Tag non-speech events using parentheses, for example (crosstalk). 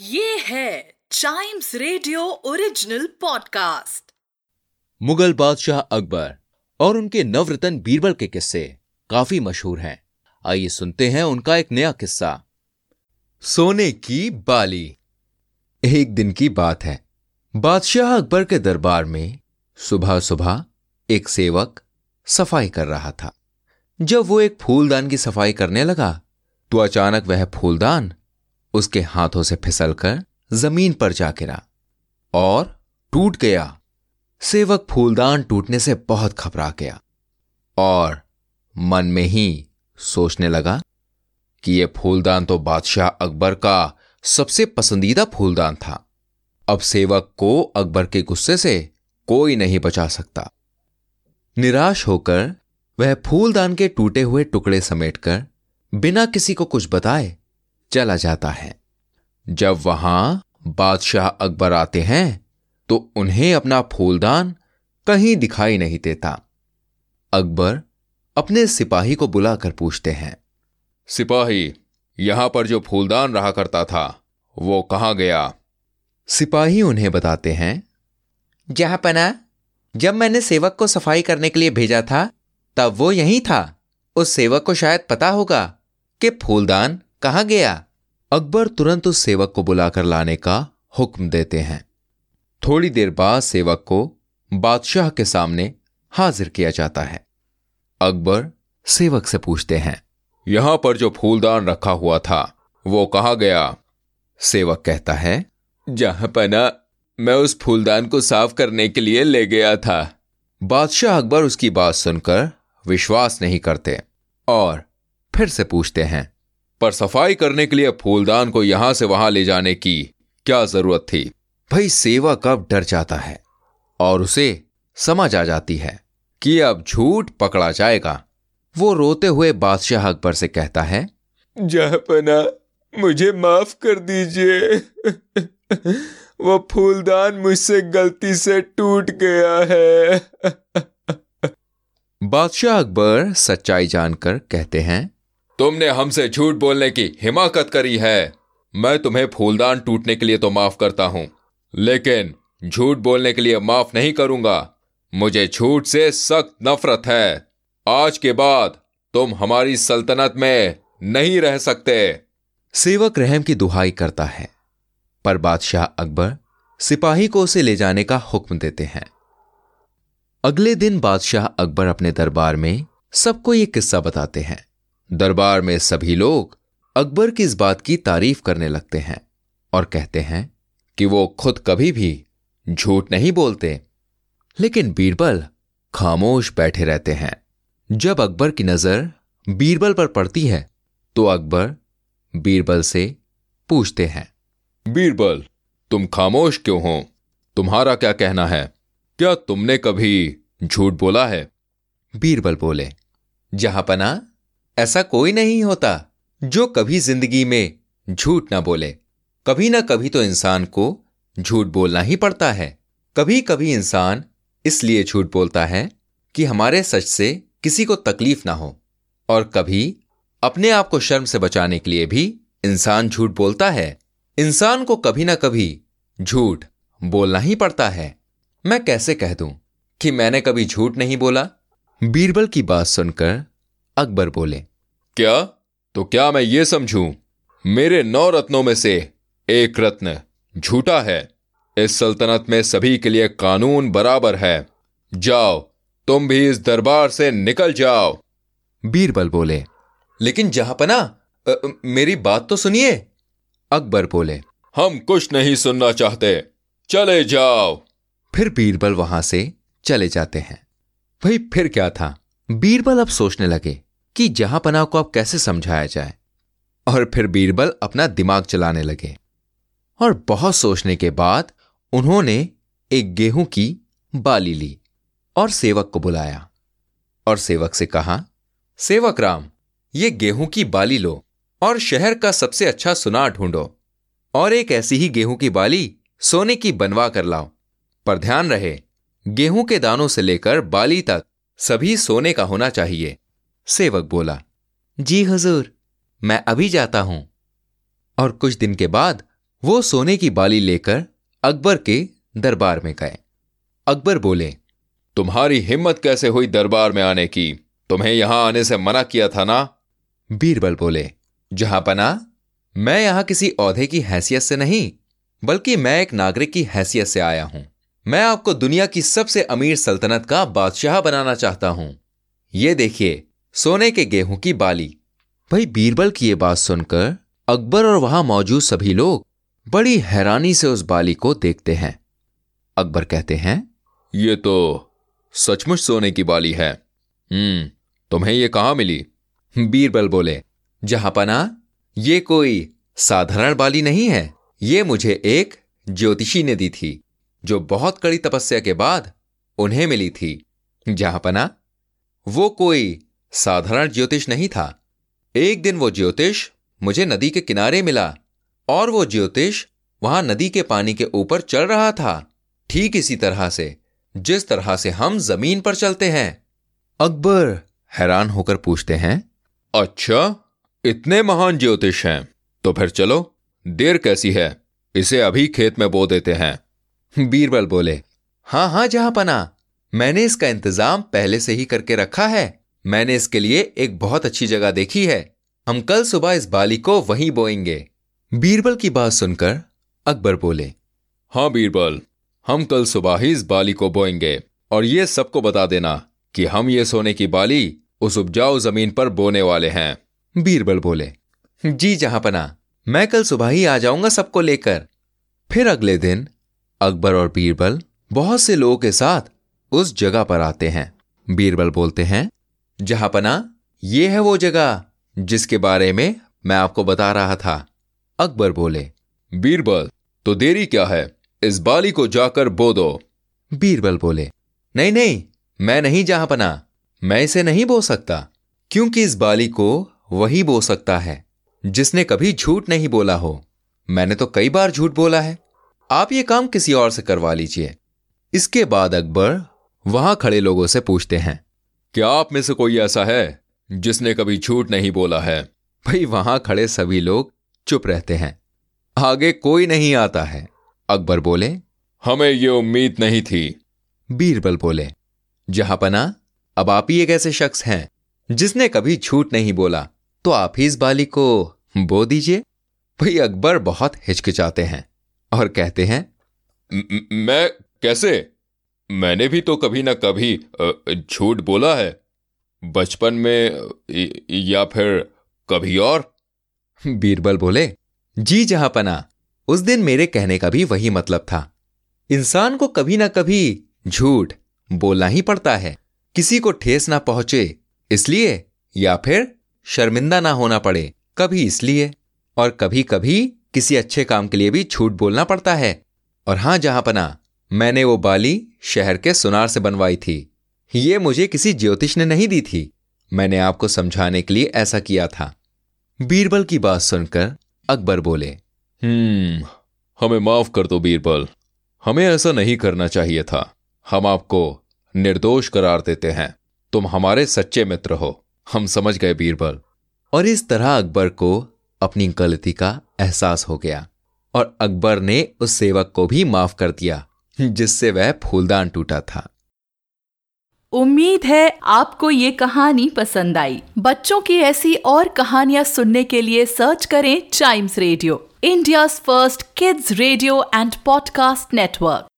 ये है Chimes radio original podcast Mughal बादशाह अकबर और उनके नवरतन बीरबल के किस्से काफ़ी मशहूर हैं। आइए सुनते हैं उनका एक नया किस्सा। सोने की बाली। एक दिन की बात है। बादशाह अकबर के दरबार में सुबह सुबह एक सेवक सफ़ाई कर रहा था। जब वो एक फूलदान की सफ़ाई करने लगा तो अचानक वह फूलदान उसके हाथों से फिसलकर ज़मीन पर जा गिरा और टूट गया। सेवक फूलदान टूटने से बहुत घबरा गया और मन में ही सोचने लगा कि यह फूलदान तो बादशाह अकबर का सबसे पसंदीदा फूलदान था। अब सेवक को अकबर के गुस्से से कोई नहीं बचा सकता। निराश होकर वह फूलदान के टूटे हुए टुकड़े समेटकर बिना किसी को कुछ बताए चला जाता है। जब वहाँ बादशाह अकबर आते हैं तो उन्हें अपना फूलदान कहीं दिखाई नहीं देता। अकबर अपने सिपाही को बुलाकर पूछते हैं, सिपाही, यहाँ पर जो फूलदान रहा करता था, वो कहाँ गया? सिपाही उन्हें बताते हैं, जहाँ पना जब मैंने सेवक को सफ़ाई करने के लिए भेजा था, तब वो यहीं था। उस सेवक को शायद पता होगा कि फूलदान कहाँ गया। अकबर तुरंत उस सेवक को बुलाकर लाने का हुक्म देते हैं। थोड़ी देर बाद सेवक को बादशाह के सामने हाजिर किया जाता है। अकबर सेवक से पूछते हैं, यहाँ पर जो फूलदान रखा हुआ था, वो कहा गया? सेवक कहता है, जहाँ पना मैं उस फूलदान को साफ़ करने के लिए ले गया था। बादशाह अकबर उसकी बात सुनकर विश्वास नहीं करते और फिर से पूछते हैं पर सफ़ाई करने के लिए फूलदान को यहाँ से वहाँ ले जाने की क्या ज़रूरत थी? भाई सेवा कब डर जाता है और उसे समझ आ जाती है कि अब झूठ पकड़ा जाएगा। वो रोते हुए बादशाह अकबर से कहता है जहपना मुझे माफ़ कर दीजिए। (laughs) वो फूलदान मुझसे गलती से टूट गया है। (laughs) बादशाह अकबर सच्चाई जानकर कहते हैं तुमने हमसे झूठ बोलने की हिमाकत करी है। मैं तुम्हें फूलदान टूटने के लिए तो माफ़ करता हूँ, लेकिन झूठ बोलने के लिए माफ़ नहीं करूँगा। मुझे झूठ से सख्त नफरत है। आज के बाद तुम हमारी सल्तनत में नहीं रह सकते। सेवक रहम की दुहाई करता है, पर बादशाह अकबर सिपाही को उसे ले जाने का हुक्म देते हैं। अगले दिन बादशाह अकबर अपने दरबार में सबको ये किस्सा बताते हैं। दरबार में सभी लोग अकबर की इस बात की तारीफ़ करने लगते हैं और कहते हैं कि वो खुद कभी भी झूठ नहीं बोलते। लेकिन बीरबल खामोश बैठे रहते हैं। जब अकबर की नज़र बीरबल पर पड़ती है तो अकबर बीरबल से पूछते हैं, बीरबल, तुम खामोश क्यों हो? तुम्हारा क्या कहना है? क्या तुमने कभी झूठ बोला है? बीरबल बोले, जहाँ पना ऐसा कोई नहीं होता जो कभी ज़िंदगी में झूठ ना बोले। कभी ना कभी तो इंसान को झूठ बोलना ही पड़ता है। कभी कभी इंसान इसलिए झूठ बोलता है कि हमारे सच से किसी को तकलीफ़ ना हो और कभी अपने आप को शर्म से बचाने के लिए भी इंसान झूठ बोलता है। इंसान को कभी ना कभी झूठ बोलना ही पड़ता है। मैं कैसे कह दूँ कि मैंने कभी झूठ नहीं बोला? बीरबल की बात सुनकर अकबर बोले क्या? तो क्या मैं ये समझूं? मेरे नौ रत्नों में से एक रत्न झूठा है। इस सल्तनत में सभी के लिए कानून बराबर है। जाओ तुम भी इस दरबार से निकल जाओ। बीरबल बोले लेकिन जहापना मेरी बात तो सुनिए। अकबर बोले हम कुछ नहीं सुनना चाहते। चले जाओ। फिर बीरबल वहाँ से चले जाते हैं। भाई फिर क्या था? बीरबल अब सोचने लगे कि जहाँ पनाह को आप कैसे समझाया जाए। और फिर बीरबल अपना दिमाग चलाने लगे। और बहुत सोचने के बाद उन्होंने एक गेहूँ की बाली ली और सेवक को बुलाया। और सेवक से कहा, सेवक राम, ये गेहूँ की बाली लो और शहर का सबसे अच्छा सुनार ढूंढो। और एक ऐसी ही गेहूँ की बाली सोने की बनवा कर लाओ। पर ध्यान रहे, गेहूँ के दानों से लेकर बाली तक सभी सोने का होना चाहिए। सेवक बोला जी हजूर मैं अभी जाता हूँ। और कुछ दिन के बाद वो सोने की बाली लेकर अकबर के दरबार में गए। अकबर बोले तुम्हारी हिम्मत कैसे हुई दरबार में आने की? तुम्हें यहाँ आने से मना किया था ना? बीरबल बोले जहाँ पना मैं यहाँ किसी औहदे की हैसियत से नहीं बल्कि मैं एक नागरिक की हैसियत से आया हूँ। मैं आपको दुनिया की सबसे अमीर सल्तनत का बादशाह बनाना चाहता हूँ। ये देखिए सोने के गेहूँ की बाली। भाई, बीरबल की ये बात सुनकर अकबर और वहाँ मौजूद सभी लोग बड़ी हैरानी से उस बाली को देखते हैं। अकबर कहते हैं, ये तो सचमुच सोने की बाली है। हम्म तुम्हें ये कहाँ मिली? बीरबल बोले, जहाँ पना, ये कोई साधारण बाली नहीं है। ये मुझे एक ज्योतिषी ने दी थी, जो बहुत कड़ी तपस्या के बाद उन्हें मिली थी। जहाँ पना, वो कोई साधारण ज्योतिष नहीं था। एक दिन वो ज्योतिष मुझे नदी के किनारे मिला और वो ज्योतिष वहाँ नदी के पानी के ऊपर चल रहा था, ठीक इसी तरह से, जिस तरह से हम ज़मीन पर चलते हैं। अकबर हैरान होकर पूछते हैं अच्छा इतने महान ज्योतिष हैं तो फिर चलो, देर कैसी है, इसे अभी खेत में बो देते हैं। बीरबल बोले, हाँ हाँ, जहाँ पना, मैंने इसका इंतज़ाम पहले से ही करके रखा है। मैंने इसके लिए एक बहुत अच्छी जगह देखी है। हम कल सुबह इस बाली को वहीं बोएँगे। बीरबल की बात सुनकर अकबर बोले हाँ बीरबल हम कल सुबह ही इस बाली को बोएँगे और ये सबको बता देना कि हम ये सोने की बाली उस उपजाऊ ज़मीन पर बोने वाले हैं। बीरबल बोले जी जहाँ पना मैं कल सुबह ही आ जाऊँगा सबको लेकर। फिर अगले दिन अकबर और बीरबल बहुत से लोगों के साथ उस जगह पर आते हैं। बीरबल बोलते हैं जहाँ पना, ये है वो जगह जिसके बारे में मैं आपको बता रहा था। अकबर बोले, बीरबल तो देरी क्या है? इस बाली को जाकर बो दो। बीरबल बोले, नहीं नहीं, मैं नहीं जहाँ पना, मैं इसे नहीं बो सकता, क्योंकि इस बाली को वही बो सकता है, जिसने कभी झूठ नहीं बोला हो। मैंने तो कई बार झूठ बोला है। आप ये काम किसी और से करवा लीजिए। इसके बाद अकबर वहाँ खड़े लोगों से पूछते हैं। क्या आप में से कोई ऐसा है जिसने कभी झूठ नहीं बोला है? भाई वहाँ खड़े सभी लोग चुप रहते हैं। आगे कोई नहीं आता है। अकबर बोले हमें ये उम्मीद नहीं थी। बीरबल बोले जहाँ पना अब आप ही एक ऐसे शख्स हैं जिसने कभी झूठ नहीं बोला तो आप ही इस बाली को बो दीजिए। भाई अकबर बहुत हिचकिचाते हैं और कहते हैं मैं कैसे? मैंने भी तो कभी ना कभी झूठ बोला है। बचपन में या फिर कभी और? बीरबल बोले, जी जहाँ पना उस दिन मेरे कहने का भी वही मतलब था। इंसान को कभी ना कभी झूठ बोलना ही पड़ता है। किसी को ठेस ना पहुँचे, इसलिए, या फिर शर्मिंदा ना होना पड़े, कभी इसलिए, और कभी कभी किसी अच्छे काम के लिए भी झूठ बोलना पड़ता है। और हाँ जहाँ पना मैंने वो बाली शहर के सुनार से बनवाई थी। ये मुझे किसी ज्योतिष ने नहीं दी थी। मैंने आपको समझाने के लिए ऐसा किया था। बीरबल की बात सुनकर अकबर बोले हम्म हमें माफ़ कर दो बीरबल। हमें ऐसा नहीं करना चाहिए था। हम आपको निर्दोष करार देते हैं। तुम हमारे सच्चे मित्र हो। हम समझ गए बीरबल। और इस तरह अकबर को अपनी गलती का एहसास हो गया। और अकबर ने उस सेवक को भी माफ़ कर दिया। जिससे वह फूलदान टूटा था उम्मीद है आपको ये कहानी पसंद आई बच्चों की ऐसी और कहानियाँ सुनने के लिए सर्च करें Chimes radio India first kids radio and podcast network.